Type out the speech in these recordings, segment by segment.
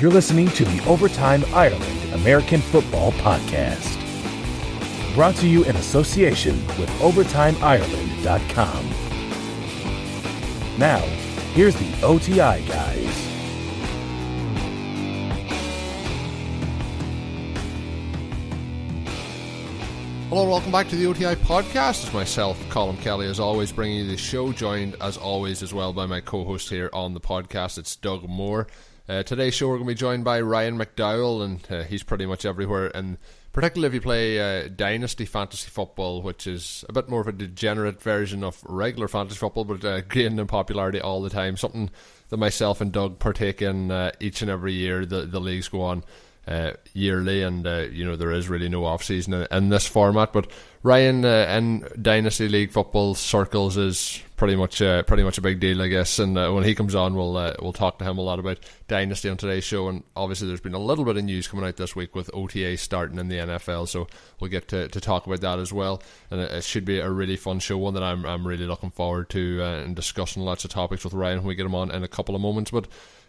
You're listening to the Overtime Ireland American Football Podcast. Brought to you in association with OvertimeIreland.com. Now, here's the OTI guys. Hello and welcome back to the OTI podcast. It's myself, Colin Kelly, as always, bringing you the show, joined as always as well by my co host here on the podcast. It's Doug Moore. Uh, today's show, we're going to be joined by Ryan McDowell, and uh, he's pretty much everywhere. And particularly if you play uh, Dynasty Fantasy Football, which is a bit more of a degenerate version of regular fantasy football, but uh, gaining in popularity all the time. Something that myself and Doug partake in uh, each and every year. The, the leagues go on uh, yearly, and uh, you know there is really no off season in, in this format. But Ryan uh, in Dynasty League football circles is pretty much uh, pretty much a big deal, I guess. And uh, when he comes on, we'll uh, we'll talk to him a lot about Dynasty on today's show. And obviously, there's been a little bit of news coming out this week with OTA starting in the NFL, so we'll get to, to talk about that as well. And it, it should be a really fun show, one that I'm I'm really looking forward to, uh, and discussing lots of topics with Ryan when we get him on in a couple of moments. But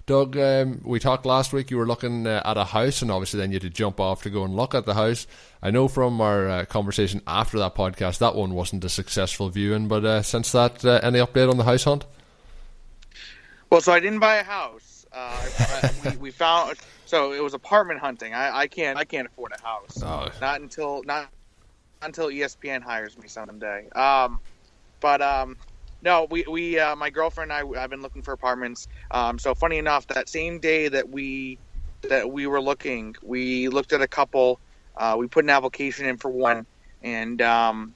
Doug, um, we talked last week. You were looking uh, at a house, and obviously then you had to jump off to go and look at the house. I know from our uh, conversation after that podcast that one wasn't a successful viewing. But uh, since that, uh, any update on the house hunt? Well, so I didn't buy a house. Uh, we, we, found so it was apartment hunting. I, I can't I can't afford a house. Oh. Not until not until ESPN hires me someday. Um, but um, no, we we uh, my girlfriend and I I've been looking for apartments. Um, so funny enough, that same day that we that we were looking, we looked at a couple. Uh, we put an application in for one, and um,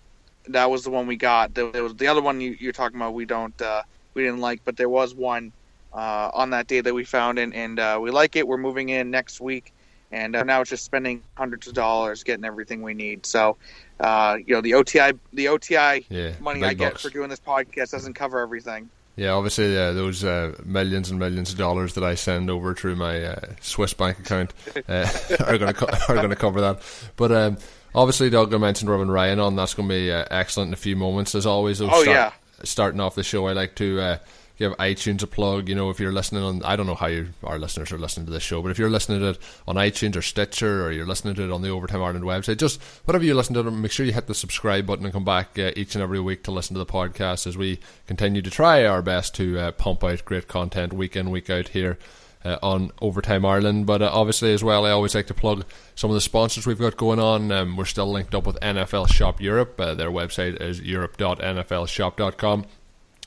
that was the one we got. There, was the other one you, you're talking about. We don't uh, we didn't like, but there was one uh, on that day that we found, and and uh, we like it. We're moving in next week, and uh, now it's just spending hundreds of dollars getting everything we need. So uh, you know the OTI the OTI Yeah, money I get bucks. for doing this podcast doesn't cover everything. Yeah, obviously uh, those uh, millions and millions of dollars that I send over through my uh, Swiss bank account uh, are going to co- are going to cover that. But um, obviously, Doug, I mentioned Robin Ryan on. That's going to be uh, excellent in a few moments, as always. Oh, yeah. Starting off the show, I like to. Uh, Give iTunes a plug. You know, if you're listening on, I don't know how you, our listeners are listening to this show, but if you're listening to it on iTunes or Stitcher, or you're listening to it on the Overtime Ireland website, just whatever you listen to make sure you hit the subscribe button and come back uh, each and every week to listen to the podcast as we continue to try our best to uh, pump out great content week in, week out here uh, on Overtime Ireland. But uh, obviously, as well, I always like to plug some of the sponsors we've got going on. Um, we're still linked up with NFL Shop Europe. Uh, their website is europe.nflshop.com.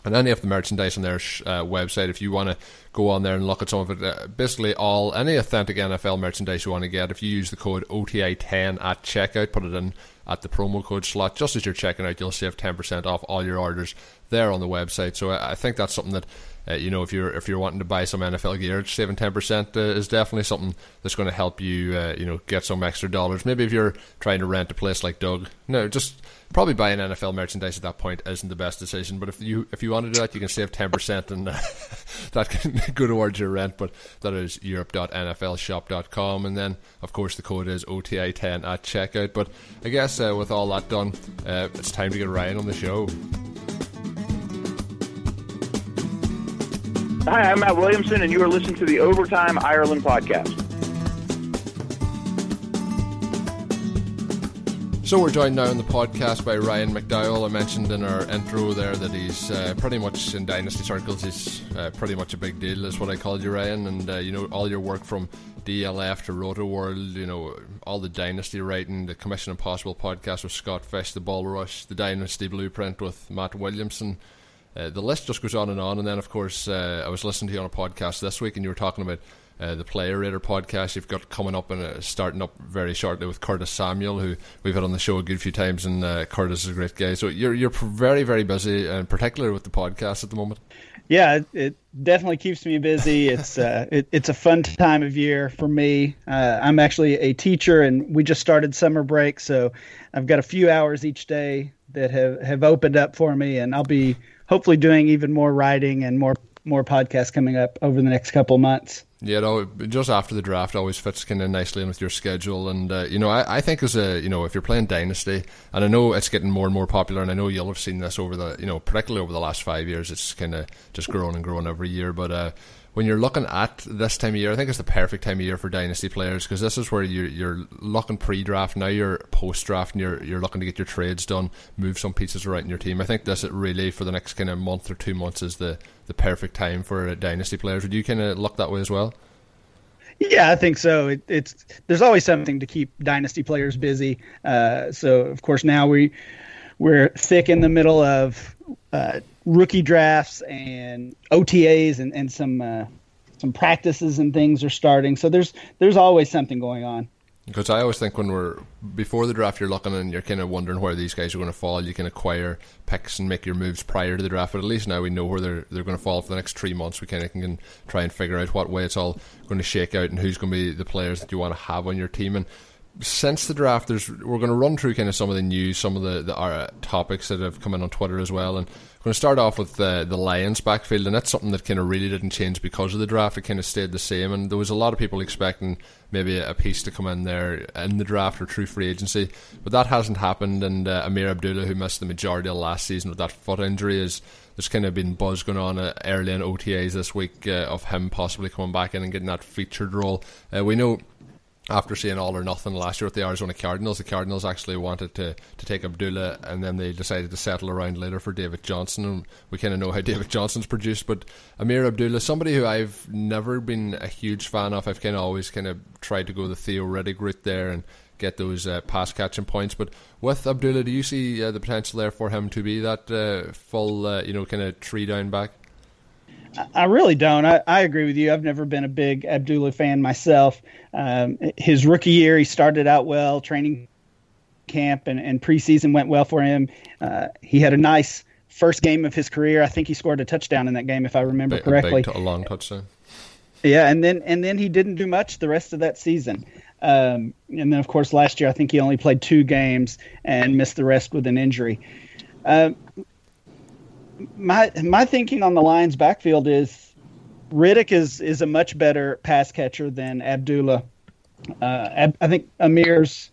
And any of the merchandise on their sh- uh, website, if you want to go on there and look at some of it, uh, basically all any authentic NFL merchandise you want to get, if you use the code OTI10 at checkout, put it in at the promo code slot, just as you're checking out, you'll save 10% off all your orders there on the website. So I, I think that's something that uh, you know if you're if you're wanting to buy some NFL gear, saving 10% uh, is definitely something that's going to help you uh, you know get some extra dollars. Maybe if you're trying to rent a place like Doug, no, just probably buying NFL merchandise at that point isn't the best decision. But if you if you want to do that, you can save 10% and uh, that can go towards your rent. But that is europe.nflshop.com, and then of course the code is OTI10 at checkout. But I guess uh, with all that done, uh, it's time to get Ryan on the show. Hi, I'm Matt Williamson, and you are listening to the Overtime Ireland podcast. So we're joined now on the podcast by Ryan McDowell. I mentioned in our intro there that he's uh, pretty much in dynasty circles. He's uh, pretty much a big deal, is what I called you, Ryan. And uh, you know all your work from DLF to Roto World, you know all the dynasty writing, the Commission Impossible podcast with Scott Fish, the Ball Rush, the Dynasty Blueprint with Matt Williamson. Uh, the list just goes on and on. And then, of course, uh, I was listening to you on a podcast this week, and you were talking about uh, the Player Raider podcast you've got coming up and uh, starting up very shortly with Curtis Samuel, who we've had on the show a good few times, and uh, Curtis is a great guy. So you're you're very very busy, and particularly with the podcast at the moment. Yeah, it, it definitely keeps me busy. It's it, it's a fun time of year for me. I'm actually a teacher, and we just started summer break, so I've got a few hours each day that have, have opened up for me, and I'll be hopefully doing even more writing and more more podcasts coming up over the next couple months. Yeah, just after the draft always fits kind of nicely in with your schedule, and uh, you know, I, I think as a you know, if you're playing Dynasty, and I know it's getting more and more popular, and I know you'll have seen this over the you know, particularly over the last five years, it's kind of just growing and growing every year. But uh, when you're looking at this time of year, I think it's the perfect time of year for dynasty players because this is where you're, you're looking pre-draft. Now you're post-draft and you're you're looking to get your trades done, move some pieces around in your team. I think this really for the next kind of month or two months is the the perfect time for dynasty players. Would you kind of look that way as well? Yeah, I think so. It, it's there's always something to keep dynasty players busy. Uh, so of course now we we're thick in the middle of uh, rookie drafts and OTAs and and some uh, some practices and things are starting. So there's there's always something going on. Because I always think when we're before the draft, you're looking and you're kind of wondering where these guys are going to fall. You can acquire picks and make your moves prior to the draft, but at least now we know where they're they're going to fall for the next three months. We kind of can try and figure out what way it's all going to shake out and who's going to be the players that you want to have on your team. And since the draft, there's we're going to run through kind of some of the news, some of the the uh, topics that have come in on Twitter as well, and we're going to start off with uh, the Lions backfield, and that's something that kind of really didn't change because of the draft. It kind of stayed the same, and there was a lot of people expecting maybe a piece to come in there in the draft or through free agency, but that hasn't happened. And uh, Ameer Abdullah, who missed the majority of last season with that foot injury, is there's kind of been buzz going on uh, early in OTAs this week uh, of him possibly coming back in and getting that featured role. Uh, we know after seeing all or nothing last year with the Arizona Cardinals, the Cardinals actually wanted to, to take Abdullah and then they decided to settle around later for David Johnson. And we kind of know how David Johnson's produced. But Ameer Abdullah, somebody who I've never been a huge fan of, I've kind of always kind of tried to go the Theo Riddick route there and get those uh, pass catching points. But with Abdullah, do you see uh, the potential there for him to be that uh, full, uh, you know, kind of three down back? I really don't. I, I, agree with you. I've never been a big Abdullah fan myself. Um, his rookie year, he started out well, training camp and, and preseason went well for him. Uh, he had a nice first game of his career. I think he scored a touchdown in that game, if I remember correctly. A, a long touchdown. Yeah, and then and then he didn't do much the rest of that season. Um, and then, of course, last year I think he only played two games and missed the rest with an injury. Uh, my my thinking on the Lions backfield is Riddick is is a much better pass catcher than Abdullah. Uh, I think Ameer's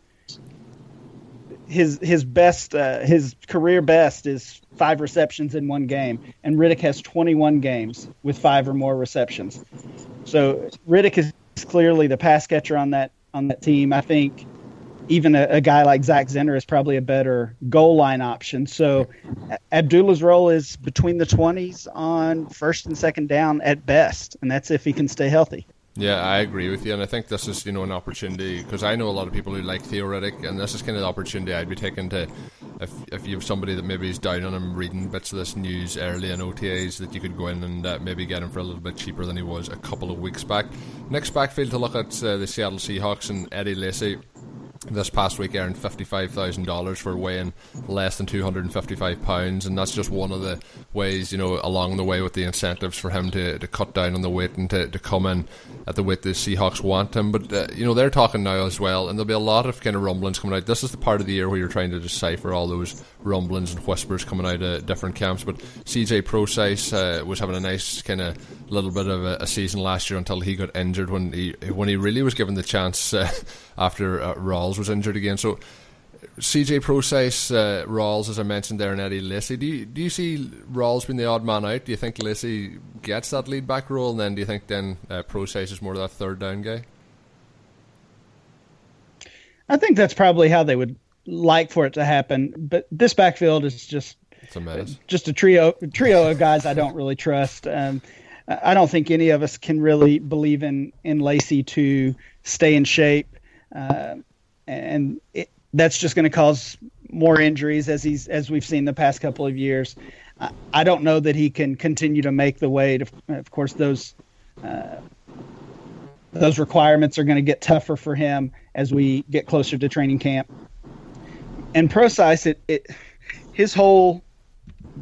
his his best uh, his career best is five receptions in one game, and Riddick has 21 games with five or more receptions. So Riddick is clearly the pass catcher on that on that team. I think even a, a, guy like Zach Zenner is probably a better goal line option. So Abdullah's role is between the 20s on first and second down at best, and that's if he can stay healthy. Yeah, I agree with you, and I think this is you know an opportunity because I know a lot of people who like Theo Riddick, and this is kind of the opportunity I'd be taking to, if if you have somebody that maybe is down on him reading bits of this news early in OTAs, that you could go in and uh, maybe get him for a little bit cheaper than he was a couple of weeks back. Next backfield to look at uh, the Seattle Seahawks and Eddie Lacy this past week earned $55,000 for weighing less than 255 pounds and that's just one of the ways you know along the way with the incentives for him to, to cut down on the weight and to, to come in at the weight the Seahawks want him. But uh, you know they're talking now as well and there'll be a lot of kind of rumblings coming out. This is the part of the year where you're trying to decipher all those rumblings and whispers coming out of different camps. But CJ Prosise uh, was having a nice kind of little bit of a, a, season last year until he got injured when he when he really was given the chance uh, after uh, Rawls was injured again. So CJ Prosise, uh, Rawls, as I mentioned there, and Eddie Lacy. Do you, do you see Rawls being the odd man out? Do you think Lacy gets that lead back role, and then do you think then uh, Prosise is more of that third down guy? I think that's probably how they would like for it to happen. But this backfield is just a just a trio trio of guys I don't really trust. Um, I don't think any of us can really believe in in Lacy to stay in shape, uh, and it, that's just going to cause more injuries as he's as we've seen the past couple of years. I, I don't know that he can continue to make the weight. Of, of course, those uh, those requirements are going to get tougher for him as we get closer to training camp. And Prosise, it, it his whole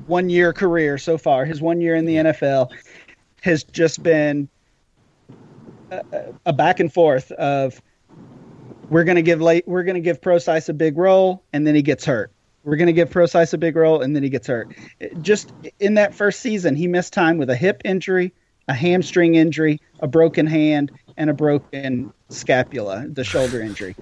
one year career so far, his one year in the NFL, has just been a, a back and forth of we're to give late we're to give Prosise a big role and then he gets hurt. We're to give Prosise a big role and then he gets hurt. Just in that first season, he missed time with a hip injury, a hamstring injury, a broken hand, and a broken scapula, the shoulder injury.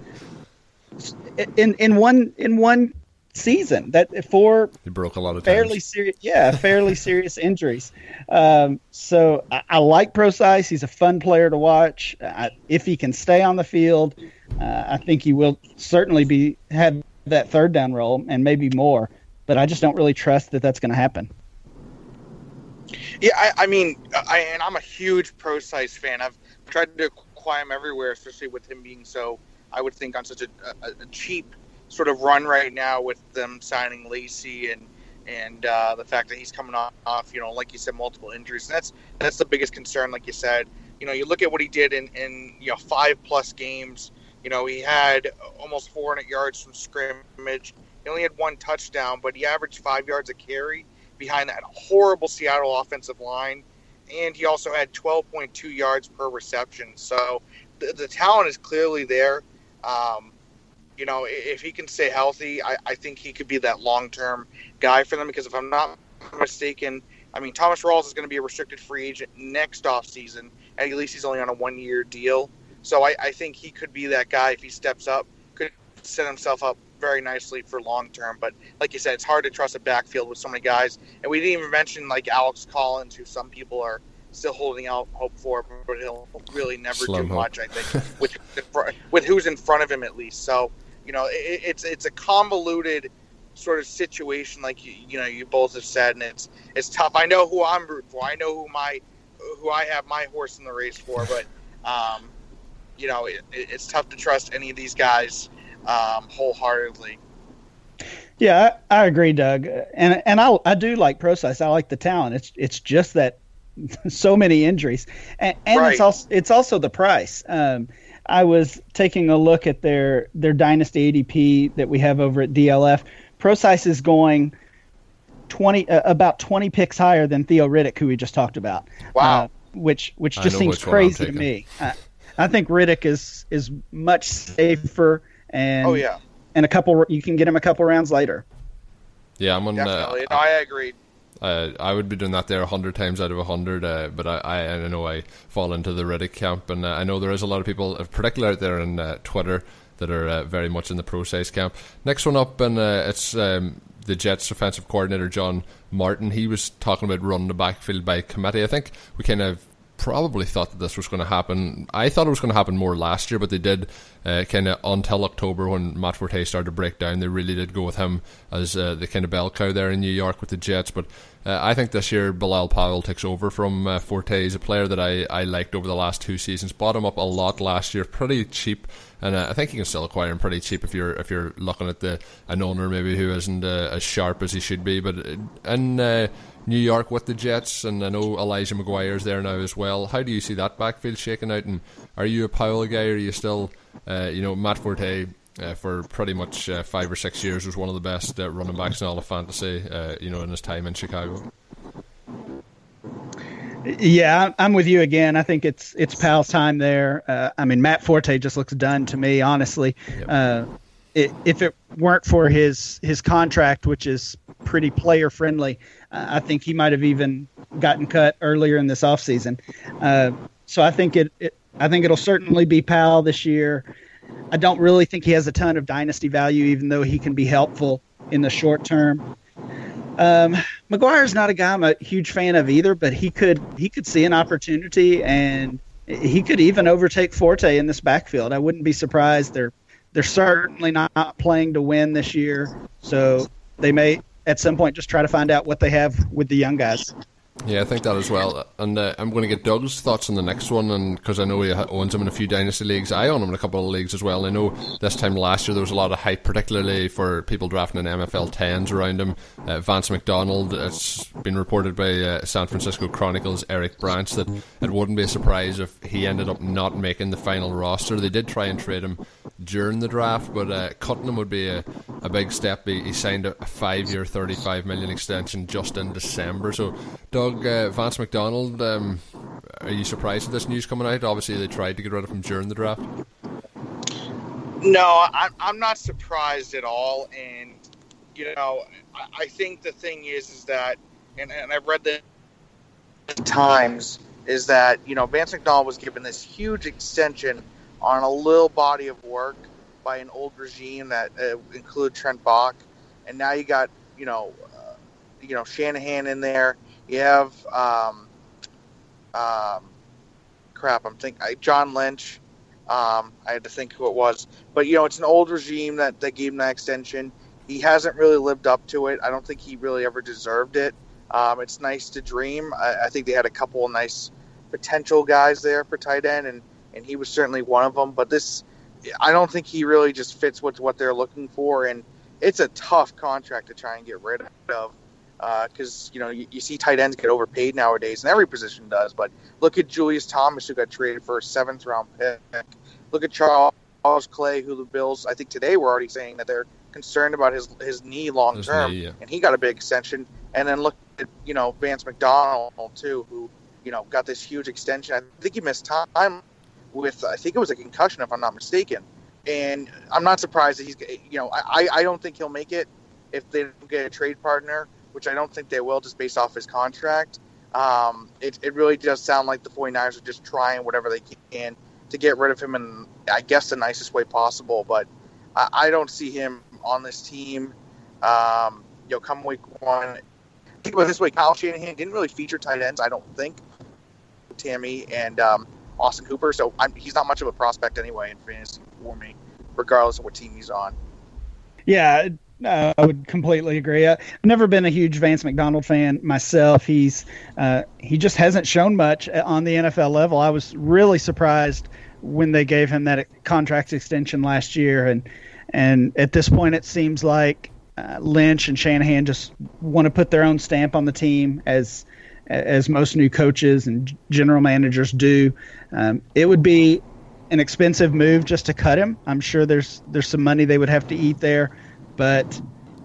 In in one in one season. That four he broke a lot of fairly serious, yeah, fairly serious injuries. Um, so I, I, like Prosise. He's a fun player to watch. I, if he can stay on the field, uh, I think he will certainly be have that third down role and maybe more. But I just don't really trust that that's going to happen. Yeah, I, I mean, I, and I'm a huge Prosise fan. I've tried to acquire him everywhere, especially with him being so, I would think, on such a, a, a cheap sort of run right now with them signing Lacy and and uh, the fact that he's coming off, you know, like you said, multiple injuries. And that's that's the biggest concern. Like you said, you know, you look at what he did in in you know five plus games. You know, he had almost 400 yards from scrimmage. He only had one touchdown, but he averaged five yards a carry behind that horrible Seattle offensive line, and he also had 12.2 yards per reception. So the, the talent is clearly there. Um, you know, if he can stay healthy, I, I think he could be that long term guy for them. Because if I'm not mistaken, I mean, Thomas Rawls is going to be a restricted free agent next off season. At least he's only on a one year deal. So I, I think he could be that guy if he steps up, could set himself up very nicely for long term. But like you said, it's hard to trust a backfield with so many guys. And we didn't even mention like Alex Collins, who some people are still holding out hope for, but he'll really never Slim do hope. much. I think with with who's in front of him at least. So you know, it, it's it's a convoluted sort of situation, like you, you know you both have said, and it's it's tough. I know who I'm rooting for. I know who my who I have my horse in the race for, but um, you know it, it's tough to trust any of these guys um, wholeheartedly. Yeah, I, I, agree, Doug, and and I I do like Prosise. I like the talent. It's it's just that so many injuries, and, and right. it's also it's also the price. Um, I was taking a look at their their dynasty ADP that we have over at DLF. Prosise is going twenty uh, about twenty picks higher than Theo Riddick, who we just talked about. Wow, uh, which which just seems crazy to me. I, I think Riddick is is much safer and oh yeah, and a couple you can get him a couple rounds later. Yeah, I'm on. Uh, Definitely, uh, no, I agree. Uh, I would be doing that there hundred times out of hundred, uh, but I, I, know I fall into the Riddick camp, and uh, I know there is a lot of people, uh, particularly out there on uh, Twitter, that are uh, very much in the Prosise camp. Next one up, and it's um, the Jets' offensive coordinator John Morton. He was talking about running the backfield by committee. I think we kind of probably thought that this was going to happen. I thought it was going to happen more last year, but they did uh, kind of until October when Matt Forte started to break down. They really did go with him as uh, the kind of bell cow there in New York with the Jets. But uh, I think this year Bilal Powell takes over from uh, Forte. He's a player that I, I liked over the last two seasons. Bought him up a lot last year, pretty cheap, and uh, I think you can still acquire him pretty cheap if you're if you're looking at the an owner maybe who isn't uh, as sharp as he should be. But and New York with the Jets, and I know Elijah McGuire's there now as well. How do you see that backfield shaking out? And are you a Powell guy, or are you still, uh, you know, Matt Forte? Uh, for pretty much uh, five or six years, was one of the best uh, running backs in all of fantasy. Uh, you know, in his time in Chicago. Yeah, I'm with you again. I think it's it's Powell's time there. Uh, I mean, Matt Forte just looks done to me, honestly. Yep it, if it weren't for his his contract, which is pretty player friendly, uh, I think he might have even gotten cut earlier in this offseason. Uh, so I think it, it I think it'll certainly be Powell this year. I don't really think he has a ton of dynasty value, even though he can be helpful in the short term. Um, McGuire's not a guy I'm a huge fan of either, but he could he could see an opportunity and he could even overtake Forte in this backfield. I wouldn't be surprised. They're they're certainly not playing to win this year, so they may at some point just try to find out what they have with the young guys. Yeah, I think that as well. And uh, I'm going to get Doug's thoughts on the next one, and because I know he owns him in a few dynasty leagues, I own him in a couple of leagues as well. I know this time last year there was a lot of hype, particularly for people drafting in MFL tens around him. Uh, Vance McDonald. It's been reported by uh, San Francisco Chronicles Eric Branch that it wouldn't be a surprise if he ended up not making the final roster. They did try and trade him during the draft, but uh, cutting him would be a, a big step. He, he signed a, a five-year, thirty-five million extension just in December. So, Doug uh, Vance McDonald, um, are you surprised at this news coming out? Obviously, they tried to get rid of him during the draft. No, I'm, I'm not surprised at all. And, you know, I, I think the thing is, is that, and, and I've read the times, is that, you know, Vance McDonald was given this huge extension on a little body of work by an old regime that uh, included Trent Baalke and now you got you know, uh, you know Shanahan in there. You have um, um, crap. I'm thinking John Lynch. Um, I had to think who it was, but you know, it's an old regime that that gave him that extension. He hasn't really lived up to it. I don't think he really ever deserved it. Um, it's nice to dream. I, I, think they had a couple of nice potential guys there for tight end, and and he was certainly one of them. But this, I don't think he really just fits with what they're looking for, and it's a tough contract to try and get rid of because uh, you know you, you, see tight ends get overpaid nowadays, and every position does. But look at Julius Thomas, who got traded for a seventh round pick. Look at Charles Clay, who the Bills, I think today we're already saying that they're concerned about his his knee long term, yeah. and he got a big extension. And then look at you know Vance McDonald too, who you know got this huge extension. I think he missed time with I think it was a concussion if I'm not mistaken. And I'm not surprised that he's you know I I don't think he'll make it if they don't get a trade partner, which I don't think they will just based off his contract. Um, it, it really does sound like the 49ers are just trying whatever they can to get rid of him in, I guess, the nicest way possible. But I, I don't see him on this team. Um, you know, come week one. Think about this way: Kyle Shanahan didn't really feature tight ends, I don't think. Tamme and um, Austin Hooper, so I'm, he's not much of a prospect anyway in fantasy for me, regardless of what team he's on. Yeah, uh, I would completely agree. I've never been a huge Vance McDonald fan myself. He's uh, he just hasn't shown much on the NFL level. I was really surprised when they gave him that contract extension last year, and and at this point, it seems like uh, Lynch and Shanahan just want to put their own stamp on the team as as most new coaches and general managers do. Um, it would be an expensive move just to cut him. I'm sure there's there's some money they would have to eat there, but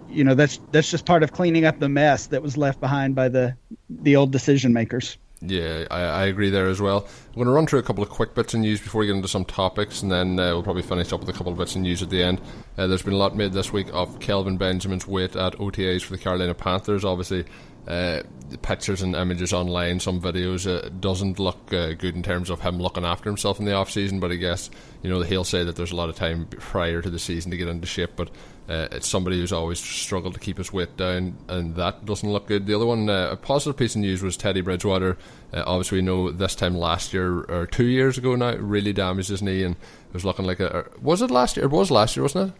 you know that's that's just part of cleaning up the mess that was left behind by the the old decision makers. Yeah, I, I, agree there as well. I'm going to run through a couple of quick bits of news before we get into some topics, and then uh, we'll probably finish up with a couple of bits of news at the end. Uh, there's been a lot made this week of Kelvin Benjamin's weight at OTAs for the Carolina Panthers. Obviously, uh, pictures and images online, some videos, uh, doesn't look uh, good in terms of him looking after himself in the off season. But I guess you know he'll say that there's a lot of time prior to the season to get into shape. But uh, it's somebody who's always struggled to keep his weight down, and that doesn't look good. The other one, uh, a positive piece of news was Teddy Bridgewater. Uh, obviously, we know this time last year or two years ago now, really damaged his knee, and it was looking like a. Was it last year? It was last year, wasn't it?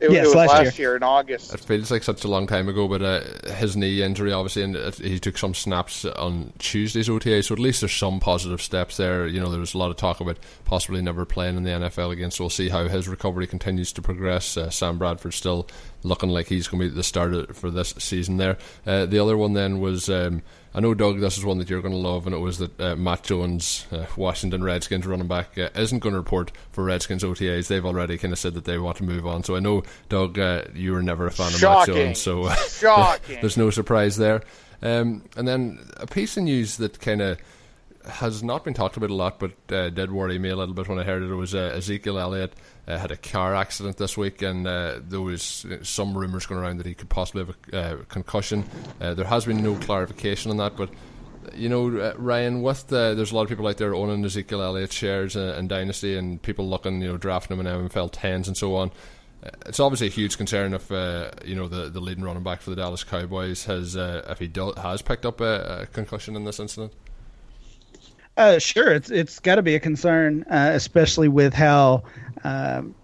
It, yes, it was last, last year. year. in August. It feels like such a long time ago, but uh, his knee injury, obviously, and he took some snaps on Tuesday's OTA, so at least there's some positive steps there. You know, there was a lot of talk about possibly never playing in the NFL again, so we'll see how his recovery continues to progress. Uh, Sam Bradford still looking like he's going to be the starter for this season there. Uh, the other one then was. Um, I know, Doug, this is one that you're going to love, and it was that uh, Matt Jones, uh, Washington Redskins running back, uh, isn't going to report for Redskins OTAs. They've already kind of said that they want to move on. So I know, Doug, uh, you were never a fan Shocking. of Matt Jones, so uh, there's no surprise there. Um, and then a piece of news that kind of has not been talked about a lot, but uh, did worry me a little bit when I heard it. It was uh, Ezekiel Elliott uh, had a car accident this week, and uh, there was some rumours going around that he could possibly have a uh, concussion. Uh, there has been no clarification on that, but you know, Ryan, with the, there's a lot of people out there owning Ezekiel Elliott shares and Dynasty, and people looking, you know, drafting him in NFL tens and so on. It's obviously a huge concern if you know the the leading running back for the Dallas Cowboys has if he do, has picked up a, a concussion in this incident. Uh, sure, it's it's got to be a concern, uh, especially with how, um,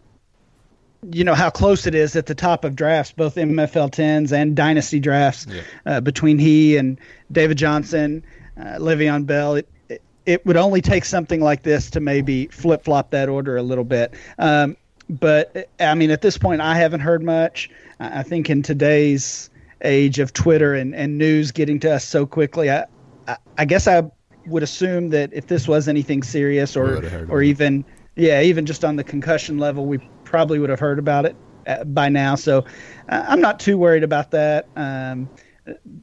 you know, how close it is at the top of drafts, both MFL tens and dynasty drafts, yeah. uh, between he and David Johnson, uh, Le'Veon Bell. It, it, it would only take something like this to maybe flip flop that order a little bit. Um, but I mean, at this point, I haven't heard much. I think in today's age of Twitter and, and news getting to us so quickly, I, I, I guess I would assume that if this was anything serious or or even yeah even just on the concussion level we probably would have heard about it uh, by now. So uh, i'm not too worried about that. Um,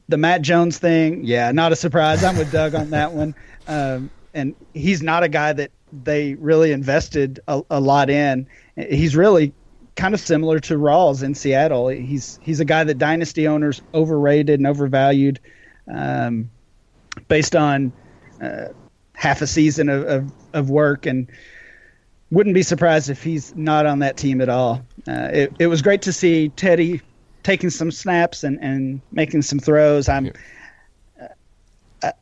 the matt jones thing yeah not a surprise. I'm with doug on that one. Um, and he's not a guy that they really invested a, a lot in. He's really kind of similar to Rawls in Seattle. He's he's a guy that dynasty owners overrated and overvalued, um, based on uh, half a season of, of, of, work and wouldn't be surprised if he's not on that team at all. Uh, it, it was great to see Teddy taking some snaps and, and making some throws. I'm. Yeah.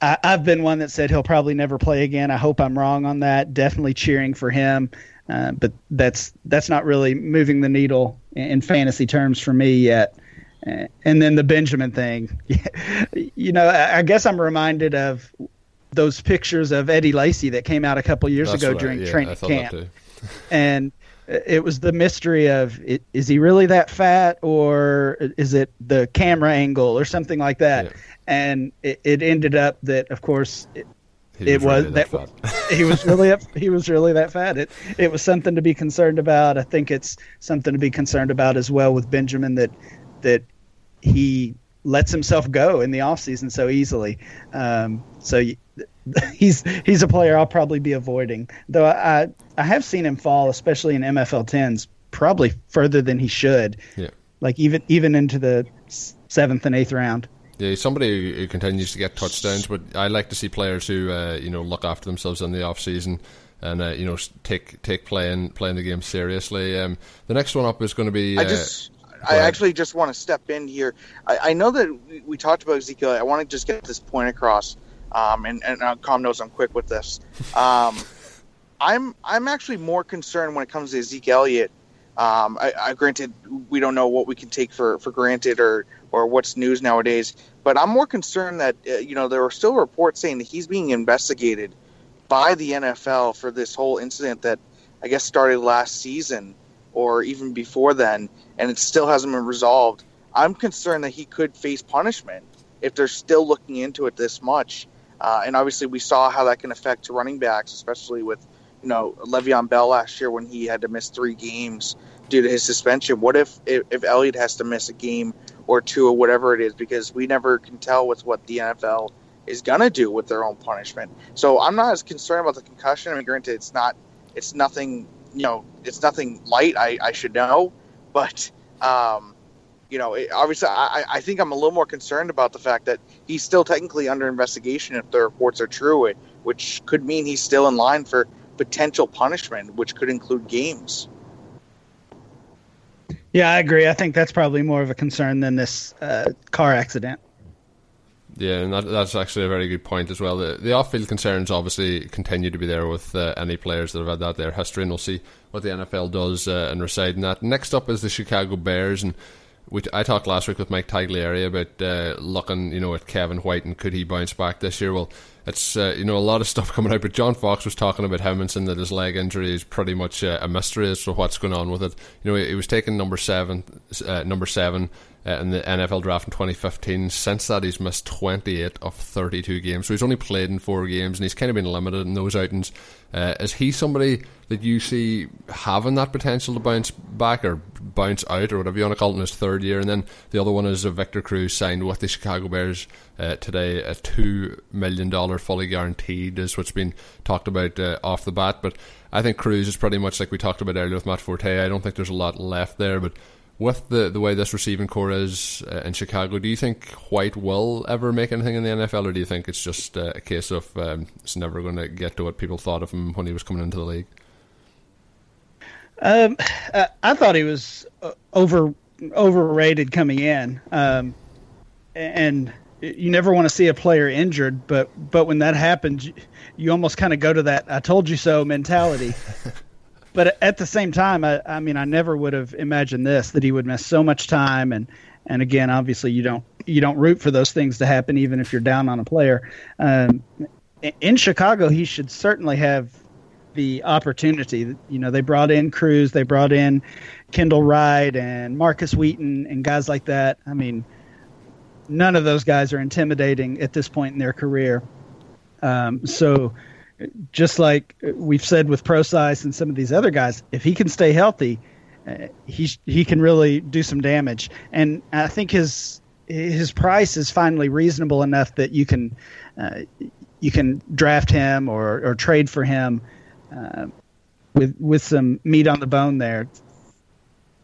I, I've been one that said he'll probably never play again. I hope I'm wrong on that. Definitely cheering for him, uh, but that's that's not really moving the needle in, in fantasy terms for me yet. Uh, and then the Benjamin thing, you know, I, I guess I'm reminded of those pictures of Eddie Lacy that came out a couple years That's ago I- during yeah, training camp, that and it was the mystery of is he really that fat or is it the camera angle or something like that? Yeah. And it, it ended up that, of course, it, He it was really that, fat. he was really up, he was really that fat. It it was something to be concerned about. I think it's something to be concerned about as well with Benjamin that that he lets himself go in the off season so easily. Um, so y- he's he's a player I'll probably be avoiding. Though I I have seen him fall, especially in MFL tens, probably further than he should. Yeah. Like even even into the seventh and eighth round. Yeah, he's somebody who, who continues to get touchdowns, but I like to see players who uh, you know look after themselves in the off season and uh, you know take take playing playing the game seriously. Um, the next one up is going to be. Uh, I just, I actually just want to step in here. I, I know that we, we talked about Ezekiel. I want to just get this point across. Um, and and uh, Com knows I'm quick with this. Um, I'm I'm actually more concerned when it comes to Ezekiel Elliott. Um, I, I granted we don't know what we can take for, for granted or or what's news nowadays, but I'm more concerned that uh, you know there are still reports saying that he's being investigated by the NFL for this whole incident that I guess started last season or even before then, and it still hasn't been resolved. I'm concerned that he could face punishment if they're still looking into it this much. Uh, and obviously, we saw how that can affect running backs, especially with you know Le'Veon Bell last year when he had to miss three games due to his suspension. What if if, if Elliott has to miss a game or two or whatever it is? Because we never can tell with what the NFL is gonna do with their own punishment. So I'm not as concerned about the concussion. I mean, granted, it's not, it's nothing, you know, it's nothing light. I, I should know, but um, you know, it, obviously, I, I think I'm a little more concerned about the fact that he's still technically under investigation if the reports are true, which could mean he's still in line for potential punishment, which could include games. Yeah, I agree. I think that's probably more of a concern than this uh, car accident. Yeah, and that, that's actually a very good point as well. The, the off-field concerns obviously continue to be there with uh, any players that have had that their history, and we'll see what the NFL does uh, in that. Next up is the Chicago Bears, and we I talked last week with Mike Tagliere about uh, looking, you know, at Kevin White and could he bounce back this year? Well, it's uh, you know a lot of stuff coming out, but John Fox was talking about him and saying that his leg injury is pretty much uh, a mystery as to what's going on with it. You know, he, he was taken number seven, uh, number seven in the NFL draft in 2015. Since that, he's missed 28 of 32 games, so he's only played in four games, and he's kind of been limited in those outings. Uh, is he somebody that you see having that potential to bounce back or bounce out or whatever you want to call it in his third year? And then the other one is uh, Victor Cruz signed with the Chicago Bears uh, today, a two million dollar fully guaranteed is what's been talked about uh, off the bat. But I think Cruz is pretty much like we talked about earlier with Matt Forte. I don't think there's a lot left there, but. With the, the way this receiving corps is uh, in Chicago, do you think White will ever make anything in the NFL, or do you think it's just uh, a case of um, it's never going to get to what people thought of him when he was coming into the league? Um, I, I thought he was uh, over overrated coming in, um, and you never want to see a player injured, but but when that happens, you, you almost kind of go to that "I told you so" mentality. but at the same time, I, I mean, I never would have imagined this that he would miss so much time, and and again, obviously, you don't you don't root for those things to happen, even if you're down on a player. Um, in Chicago, he should certainly have the opportunity. You know, they brought in Cruz, they brought in Kendall Wright and Markus Wheaton and guys like that. I mean, none of those guys are intimidating at this point in their career. Um, so, just like we've said with Prosise and some of these other guys, if he can stay healthy, uh, he he can really do some damage. And I think his his price is finally reasonable enough that you can uh, you can draft him or, or trade for him uh, with with some meat on the bone there.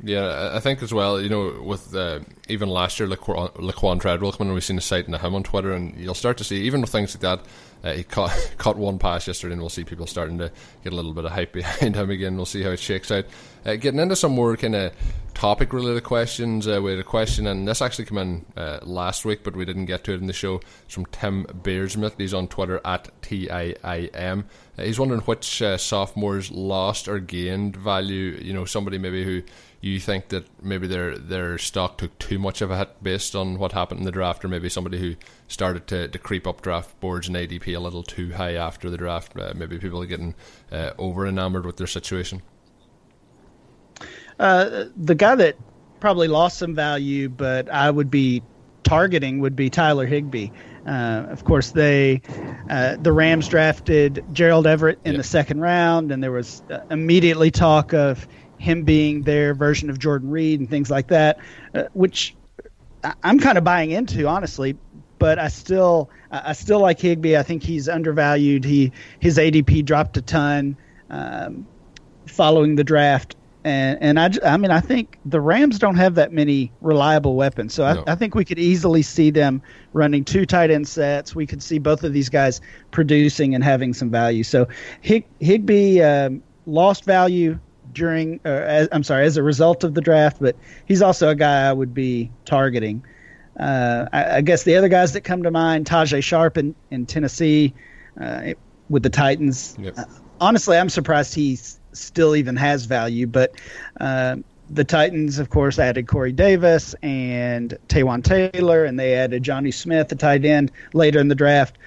Yeah, I think as well, you know, with uh, even last year, Laquan, Laquan Treadwell coming we've seen a sighting of him on Twitter, and you'll start to see, even with things like that, uh, he caught caught one pass yesterday, and we'll see people starting to get a little bit of hype behind him again. We'll see how it shakes out. Uh, getting into some more kind of topic related questions, uh, we had a question, and this actually came in uh, last week, but we didn't get to it in the show. It's from Tim Beersmith. He's on Twitter at TIIM. Uh, he's wondering which uh, sophomores lost or gained value. You know, somebody maybe who you think that maybe their their stock took too much of a hit based on what happened in the draft, or maybe somebody who started to, to creep up draft boards and ADP a little too high after the draft. Uh, maybe people are getting uh, over enamored with their situation. Uh, the guy that probably lost some value, but I would be targeting would be Tyler Higbee. Uh, of course, they uh, the Rams drafted Gerald Everett in yep. the second round, and there was uh, immediately talk of him being their version of Jordan Reed and things like that, uh, which I'm kind of buying into, honestly. But I still, I still like Higbee. I think he's undervalued. He his ADP dropped a ton um, following the draft, and and I, I mean I think the Rams don't have that many reliable weapons, so no. I, I, think we could easily see them running two tight end sets. We could see both of these guys producing and having some value. So Hig, Higbee um, lost value during, uh, as, I'm sorry, as a result of the draft, but he's also a guy I would be targeting. Uh, I, I, guess the other guys that come to mind, Tajae Sharpe in, in Tennessee uh, with the Titans. Yep. Uh, honestly, I'm surprised he's still even has value. But uh, the Titans, of course, added Corey Davis and Taywan Taylor, and they added Jonnu Smith, the tight end, later in the draft.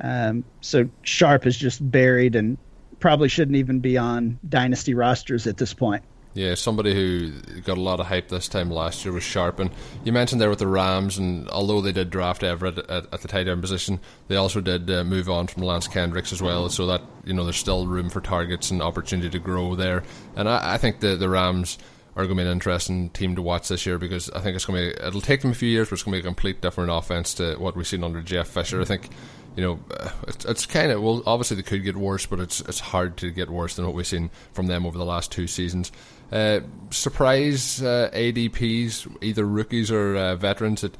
Um, so Sharpe is just buried and probably shouldn't even be on dynasty rosters at this point. Yeah, somebody who got a lot of hype this time last year was Sharpe. And you mentioned there with the Rams, and although they did draft Everett at, at the tight end position, they also did uh, move on from Lance Kendricks as well. So that you know there's still room for targets and opportunity to grow there. And I, I think the the Rams are going to be an interesting team to watch this year because I think it's going to be it'll take them a few years, but it's going to be a complete different offense to what we've seen under Jeff Fisher. I think you know, uh, it's, it's kind of well. Obviously, they could get worse, but it's it's hard to get worse than what we've seen from them over the last two seasons. Uh, surprise uh, ADPs, either rookies or uh, veterans that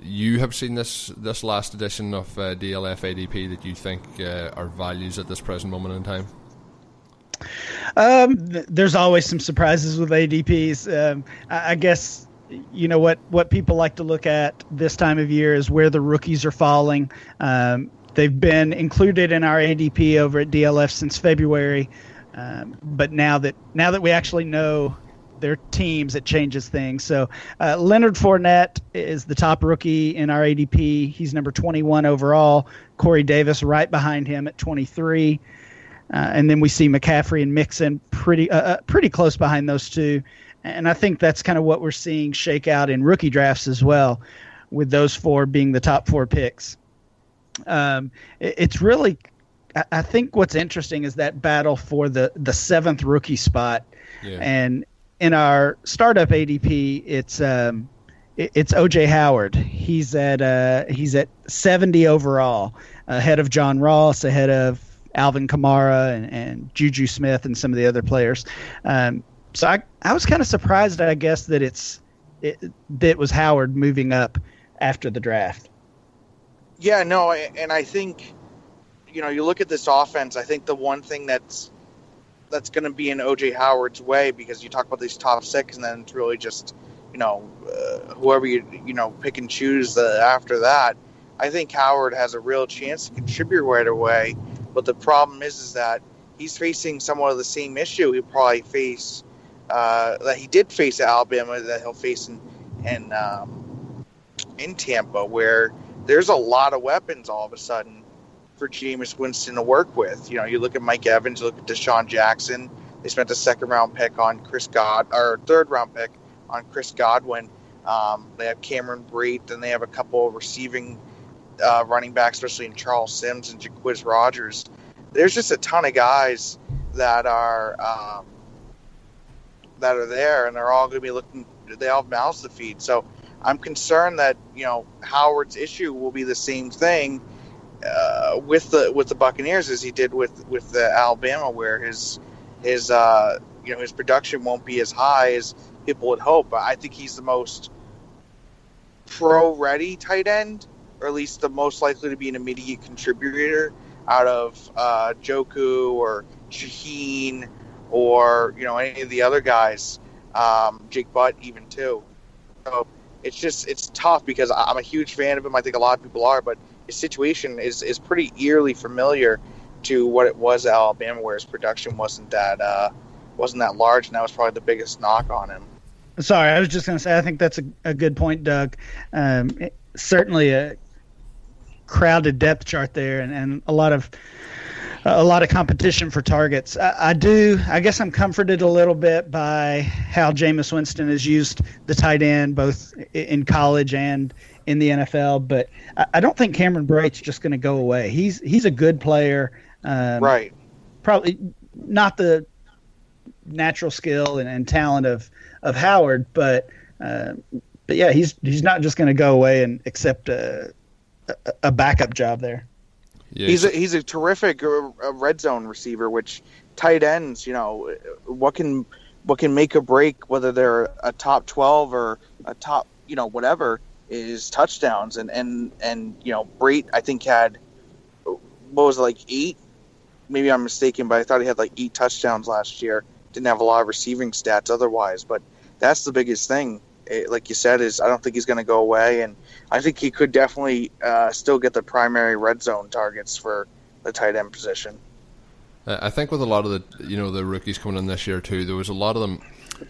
you have seen this this last edition of uh, DLF ADP that you think uh, are values at this present moment in time. Um, there's always some surprises with ADPs. Um, I, I guess you know what what people like to look at this time of year is where the rookies are falling. Um, they've been included in our ADP over at DLF since February, um, but now that now that we actually know their teams, it changes things. So uh, Leonard Fournette is the top rookie in our ADP. He's number 21 overall. Corey Davis right behind him at 23. Uh, and then we see McCaffrey and Mixon pretty uh, uh pretty close behind those two. And I think that's kind of what we're seeing shake out in rookie drafts as well, with those four being the top four picks. Um, it, it's really, I, I, think what's interesting is that battle for the, the seventh rookie spot. Yeah. And in our startup ADP, it's, um, it, it's OJ Howard. He's at, uh, he's at 70 overall, ahead of John Ross, ahead of Alvin Kamara and, and Juju Smith and some of the other players. Um, so I I was kind of surprised, I guess, that it's it, that was Howard moving up after the draft. Yeah, no, and I think you know you look at this offense. I think the one thing that's that's going to be in OJ Howard's way because you talk about these top six, and then it's really just you know uh, whoever you you know pick and choose the, after that. I think Howard has a real chance to contribute right away, but the problem is is that he's facing somewhat of the same issue he probably face uh, that he did face at Alabama that he'll face in in, um, in Tampa, where there's a lot of weapons all of a sudden for Jameis Winston to work with. You know, you look at Mike Evans, you look at DeSean Jackson. They spent a second round pick on Chris God or third round pick on Chris Godwin. Um, they have Cameron Brate, then they have a couple of receiving uh, running backs, especially in Charles Sims and Jacquizz Rodgers. There's just a ton of guys that are um, that are there, and they're all going to be looking. They all have mouths to feed. So I'm concerned that you know Howard's issue will be the same thing uh, with the with the Buccaneers as he did with with the Alabama, where his his uh, you know his production won't be as high as people would hope. But I think he's the most pro ready tight end, or at least the most likely to be an immediate contributor out of uh, Njoku or Shaheen or you know any of the other guys, um, Jake Butt even too. So it's just it's tough because I'm a huge fan of him. I think a lot of people are, but his situation is is pretty eerily familiar to what it was at Alabama, where his production wasn't that uh, wasn't that large, and that was probably the biggest knock on him. Sorry, I was just going to say I think that's a, a good point, Doug. Um, certainly a crowded depth chart there, and, and a lot of a lot of competition for targets. I, I, do. I guess I'm comforted a little bit by how Jameis Winston has used the tight end both in college and in the NFL. But I, I don't think Cameron Brate's just going to go away. He's he's a good player. Um, right. Probably not the natural skill and, and talent of of Howard, but uh, but yeah, he's he's not just going to go away and accept a, a, a backup job there. Yeah. He's a, he's a terrific uh, red zone receiver, which tight ends, you know, what can what can make a break whether they're a top twelve or a top, you know, whatever is touchdowns and and and you know, Brate I think had what was it, like eight maybe I'm mistaken, but I thought he had like eight touchdowns last year. Didn't have a lot of receiving stats otherwise, but that's the biggest thing. It, like you said, is I don't think he's going to go away, and I think he could definitely uh, still get the primary red zone targets for the tight end position. I think with a lot of the you know the rookies coming in this year too, there was a lot of them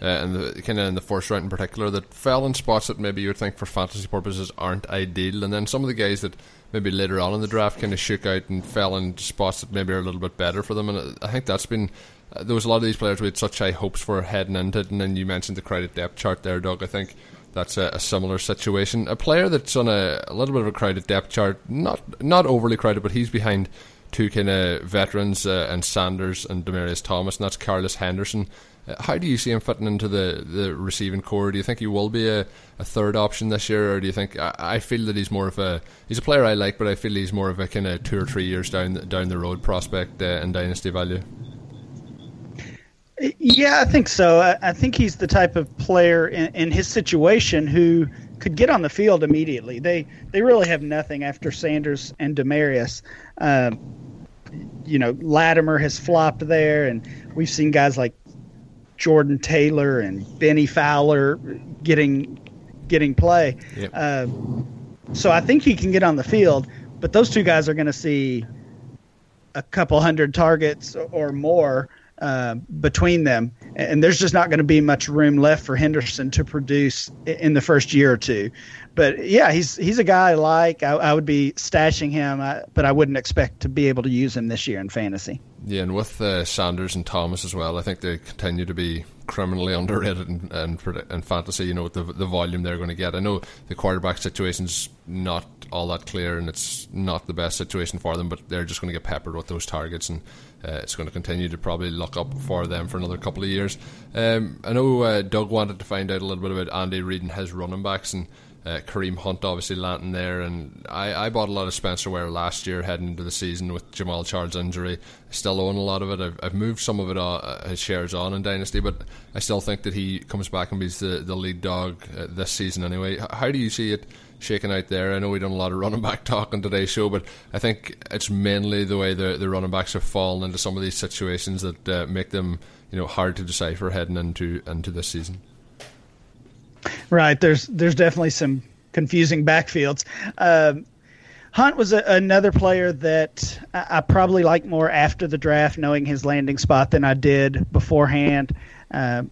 uh, in the kind of in the first round in particular that fell in spots that maybe you'd think for fantasy purposes aren't ideal, and then some of the guys that maybe later on in the draft kind of shook out and fell in spots that maybe are a little bit better for them. And I think that's been uh, there was a lot of these players we had such high hopes for heading into it, and then you mentioned the crowded depth chart there, Doug. I think that's a, a similar situation. A player that's on a, a, little bit of a crowded depth chart, not not overly crowded, but he's behind two kind of veterans uh, and Sanders and Demaryius Thomas, and that's Carlos Henderson. How do you see him fitting into the, the receiving corps? Do you think he will be a, a third option this year, or do you think I, I, feel that he's more of a he's a player I like, but I feel he's more of a kind of two or three years down down the road prospect uh, in dynasty value. Yeah, I think so. I, I think he's the type of player in, in, his situation who could get on the field immediately. They they really have nothing after Sanders and Demaryius. Um, you know, Latimer has flopped there, and we've seen guys like Jordan Taylor and Bennie Fowler getting getting play. Yep. Uh, so I think he can get on the field, but those two guys are going to see a couple hundred targets or more uh, between them, and there's just not going to be much room left for Henderson to produce in the first year or two. But yeah, he's he's a guy I like. I, I would be stashing him, but I wouldn't expect to be able to use him this year in fantasy. Yeah, and with uh, Sanders and Thomas as well, I think they continue to be criminally underrated in, in, in fantasy. You know, with the the volume they're going to get. I know the quarterback situation's not all that clear, and it's not the best situation for them. But they're just going to get peppered with those targets, and uh, it's going to continue to probably look up for them for another couple of years. Um, I know uh, Doug wanted to find out a little bit about Andy Reid and his running backs, and uh, Kareem Hunt obviously landing there, and I, I bought a lot of Spencer Ware last year heading into the season with Jamaal Charles' injury. I still own a lot of it. I've, I've moved some of it uh, his shares on in Dynasty, but I still think that he comes back and be the, the lead dog uh, this season anyway. How do you see it shaking out there? I know we've done a lot of running back talk on today's show, but I think it's mainly the way the, the running backs have fallen into some of these situations that uh, make them you know hard to decipher heading into into this season. Right. There's there's definitely some confusing backfields. Um, Hunt was a, another player that I, I, probably like more after the draft, knowing his landing spot than I did beforehand. Uh,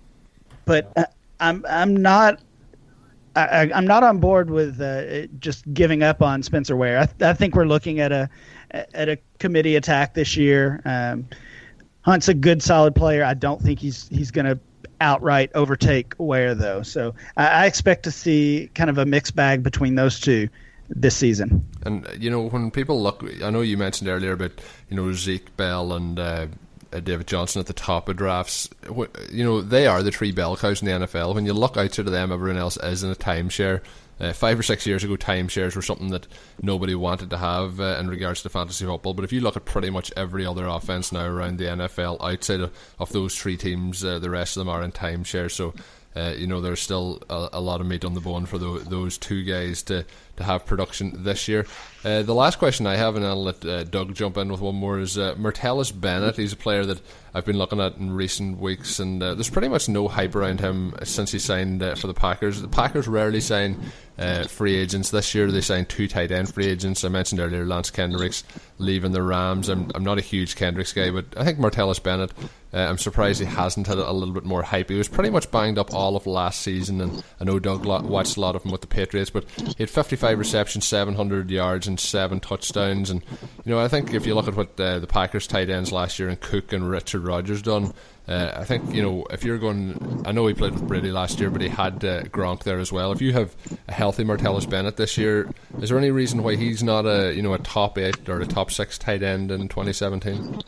but uh, I'm I'm not I, am not on board with uh, just giving up on Spencer Ware. I, th- I, think we're looking at a at a committee attack this year. Um, Hunt's a good, solid player. I don't think he's he's going to outright overtake Ware though. So I, I, expect to see kind of a mixed bag between those two this season. And you know when people look, I know you mentioned earlier about you know Zeke Bell and. Uh, uh, David Johnson at the top of drafts. You know, they are the three bell cows in the NFL. When you look outside of them, everyone else is in a timeshare. Uh, five or six years ago, timeshares were something that nobody wanted to have uh, in regards to fantasy football. But if you look at pretty much every other offense now around the NFL, outside of, of those three teams, uh, the rest of them are in timeshare. So, uh, you know, there's still a, a, lot of meat on the bone for the, those two guys to to have production this year. Uh, the last question I have, and I'll let uh, Doug jump in with one more, is uh, Martellus Bennett. He's a player that I've been looking at in recent weeks, and there's pretty much no hype around him since he signed for the Packers. The Packers rarely sign uh, free agents. This year they signed two tight end free agents. I mentioned earlier Lance Kendricks leaving the Rams. I'm, I'm not a huge Kendricks guy, but I think Martellus Bennett, uh, I'm surprised he hasn't had a little bit more hype. He was pretty much banged up all of last season, and I know Doug watched a lot of him with the Patriots, but he had 55 receptions, 700 yards, and seven touchdowns. And, you know, I think if you look at what uh, the Packers tight ends last year and Cook and Richard Rodgers done, uh, I think you know if you're going. I know he played with Brady last year, but he had uh, Gronk there as well. If you have a healthy Martellus Bennett this year, is there any reason why he's not a you know a top eight or a top six tight end in 2017?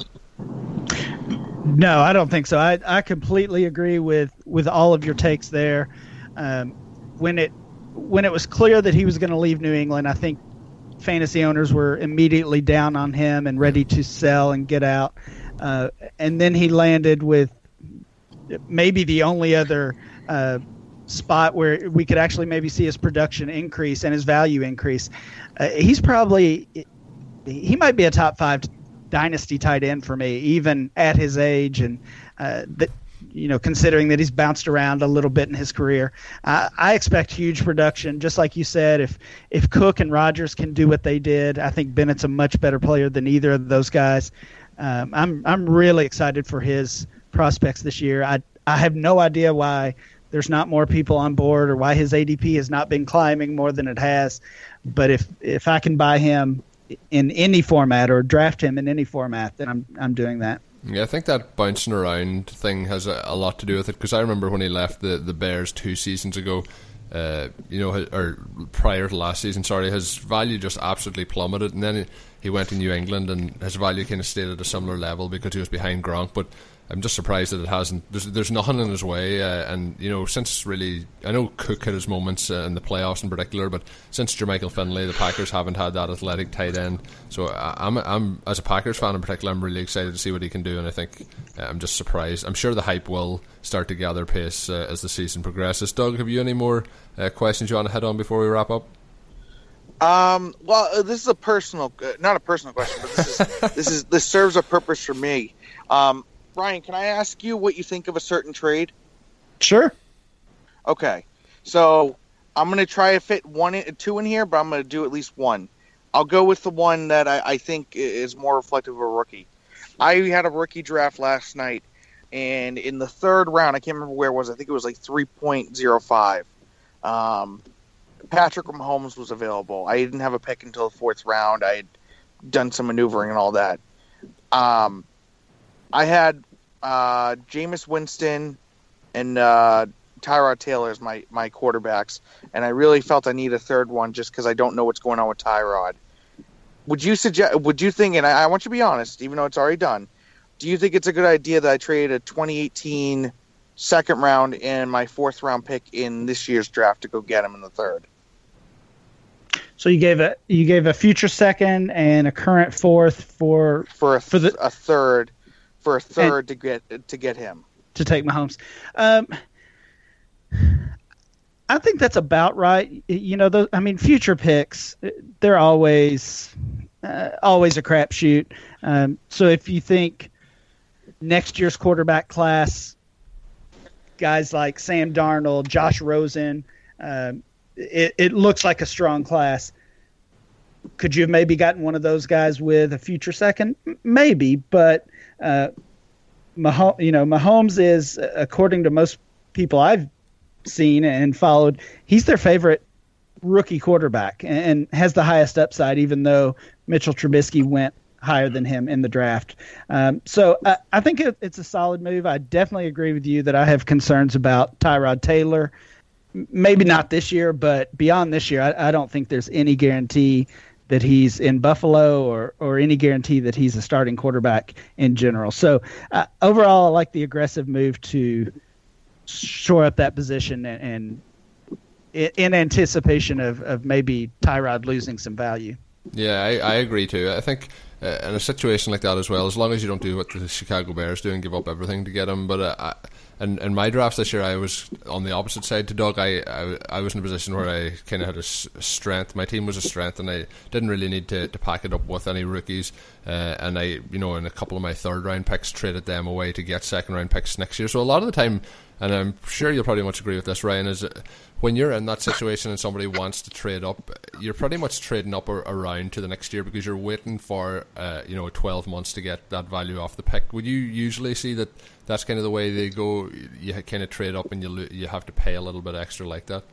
No, I don't think so. I, I completely agree with, with all of your takes there. Um, when it when it was clear that he was going to leave New England, I think fantasy owners were immediately down on him and ready to sell and get out. Uh, and then he landed with maybe the only other uh, spot where we could actually maybe see his production increase and his value increase. Uh, he's probably he might be a top five dynasty tight end for me, even at his age and uh, you know, considering that he's bounced around a little bit in his career. I, I expect huge production, just like you said. If if Cook and Rodgers can do what they did, I think Bennett's a much better player than either of those guys um, I'm I'm really excited for his prospects this year. I I have no idea why there's not more people on board or why his ADP has not been climbing more than it has. But if if I can buy him in any format or draft him in any format, then I'm I'm doing that. Yeah, I think that bouncing around thing has a, a lot to do with it because I remember when he left the, the Bears two seasons ago, uh, you know, or prior to last season, sorry, his value just absolutely plummeted, and then he went to New England and his value kind of stayed at a similar level because he was behind Gronk. But I'm just surprised that it hasn't. There's, there's nothing in his way, uh, and you know, since really, I know Cook had his moments uh, in the playoffs in particular, but since Jermichael Finley, the Packers haven't had that athletic tight end. So I'm, I'm as a Packers fan in particular, I'm really excited to see what he can do, and I think uh, I'm just surprised. I'm sure the hype will start to gather pace uh, as the season progresses. Doug, have you any more uh, questions you want to head on before we wrap up? Um, well, uh, this is a personal, not a personal question, but this is this is this serves a purpose for me. Um, Ryan, can I ask you what you think of a certain trade? Sure. Okay, so I'm gonna try to fit one, in, two in here, but I'm gonna do at least one. I'll go with the one that I, I think is more reflective of a rookie. I had a rookie draft last night, and in the third round, I can't remember where it was. I think it was like 3.05. Um, Patrick Mahomes was available. I didn't have a pick until the fourth round. I had done some maneuvering and all that. Um, I had uh, Jameis Winston and uh, Tyrod Taylor as my, my quarterbacks, and I really felt I need a third one just because I don't know what's going on with Tyrod. Would you suggest? Would you think? And I, I want you to be honest, even though it's already done. Do you think it's a good idea that I trade a 2018 second round and my fourth round pick in this year's draft to go get him in the third? So you gave a you gave a future second and a current fourth for for a, th- for the, a third for a third to get to get him to take Mahomes. Um, I think that's about right. You know, the, I mean, future picks they're always uh, always a crapshoot. Um, so if you think next year's quarterback class, guys like Sam Darnold, Josh Rosen. Um, it, it looks like a strong class. Could you have maybe gotten one of those guys with a future second? Maybe, but uh, Mahomes, you know, Mahomes is, according to most people I've seen and followed, he's their favorite rookie quarterback and has the highest upside, even though Mitchell Trubisky went higher than him in the draft. Um, so uh, I think it, it's a solid move. I definitely agree with you that I have concerns about Tyrod Taylor maybe not this year, but beyond this year, I, I, don't think there's any guarantee that he's in Buffalo or or any guarantee that he's a starting quarterback in general. So uh, overall, I like the aggressive move to shore up that position and, and in anticipation of, of maybe Tyrod losing some value. Yeah, I, I agree too. I think uh, in a situation like that as well, as long as you don't do what the Chicago Bears do and give up everything to get him, but uh, I, and in my drafts this year, I was on the opposite side to Doug. I I, I was in a position where I kind of had a, s- a strength. My team was a strength, and I didn't really need to, to pack it up with any rookies. Uh, and I, you know, in a couple of my third round picks, traded them away to get second round picks next year. So a lot of the time, and I'm sure you'll probably much agree with this, Ryan, is when you're in that situation and somebody wants to trade up, you're pretty much trading up or around to the next year because you're waiting for uh, you know 12 months to get that value off the pick. Would you usually see that that's kind of the way they go? You kind of trade up and you lo- you have to pay a little bit extra like that.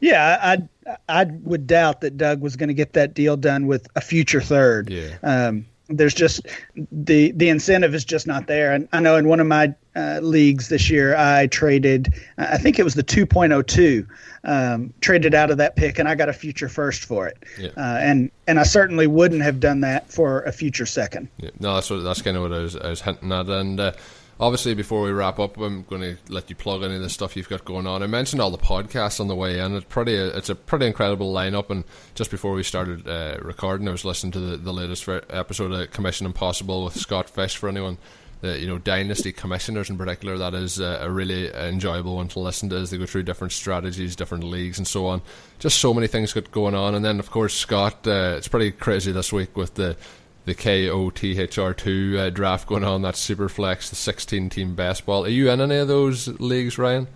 Yeah, I I would doubt that Doug was going to get that deal done with a future third. Yeah. Um, there's just the the incentive is just not there. And I know in one of my uh, leagues this year, I traded. I think it was the 2.02. Um, traded out of that pick, and I got a future first for it. Yeah. Uh, and and I certainly wouldn't have done that for a future second. Yeah, no, that's what, that's kind of what I was, I was hinting at. And uh, obviously, before we wrap up, I'm going to let you plug any of the stuff you've got going on. I mentioned all the podcasts on the way in. It's pretty, it's a pretty incredible lineup. And just before we started uh, recording, I was listening to the, the latest episode of Commission Impossible with Scott Fish. For anyone, the you know dynasty commissioners in particular, that is uh, a really enjoyable one to listen to as they go through different strategies, different leagues, and so on. Just so many things got going on. And then, of course, Scott. Uh, it's pretty crazy this week with the the KOTHR2 uh, draft going on, that Superflex, the 16 team best ball. Are you in any of those leagues, Ryan?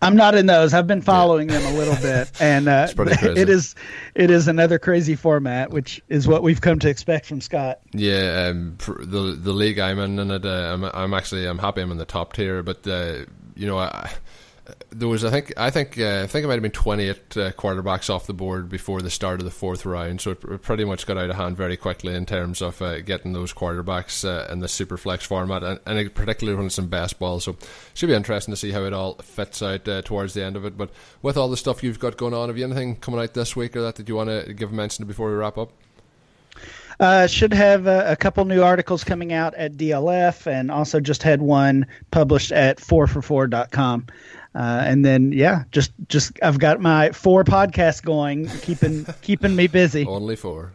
I'm not in those. I've been following them a little bit, and uh, pretty crazy. it is it is another crazy format, which is what we've come to expect from Scott. Yeah, um, the the league I'm in, and it, uh, I'm I'm actually I'm happy I'm in the top tier, but uh, you know I, there was I think I think uh, I think it might have been 28 uh, quarterbacks off the board before the start of the fourth round, so it pretty much got out of hand very quickly in terms of uh, getting those quarterbacks uh, in the super flex format, and, and particularly when it's in best ball. So it should be interesting to see how it all fits out uh, towards the end of it. But with all the stuff you've got going on, have you anything coming out this week or that that you want to give a mention before we wrap up? Uh, should have a, a couple new articles coming out at DLF, and also just had one published at 4for4.com. Uh, and then yeah, just just I've got my four podcasts going, keeping keeping me busy. Only four.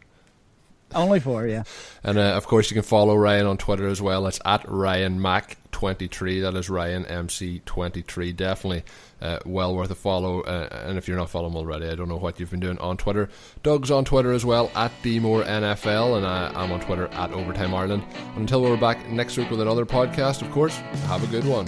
Only four, yeah. And uh, of course, you can follow Ryan on Twitter as well. It's at Ryan Mac twenty three. That is Ryan MC twenty three. Definitely uh, well worth a follow. Uh, and if you're not following already, I don't know what you've been doing on Twitter. Doug's on Twitter as well at Dmore NFL, and I, I'm on Twitter at Overtime Ireland. Until we're back next week with another podcast, of course. Have a good one.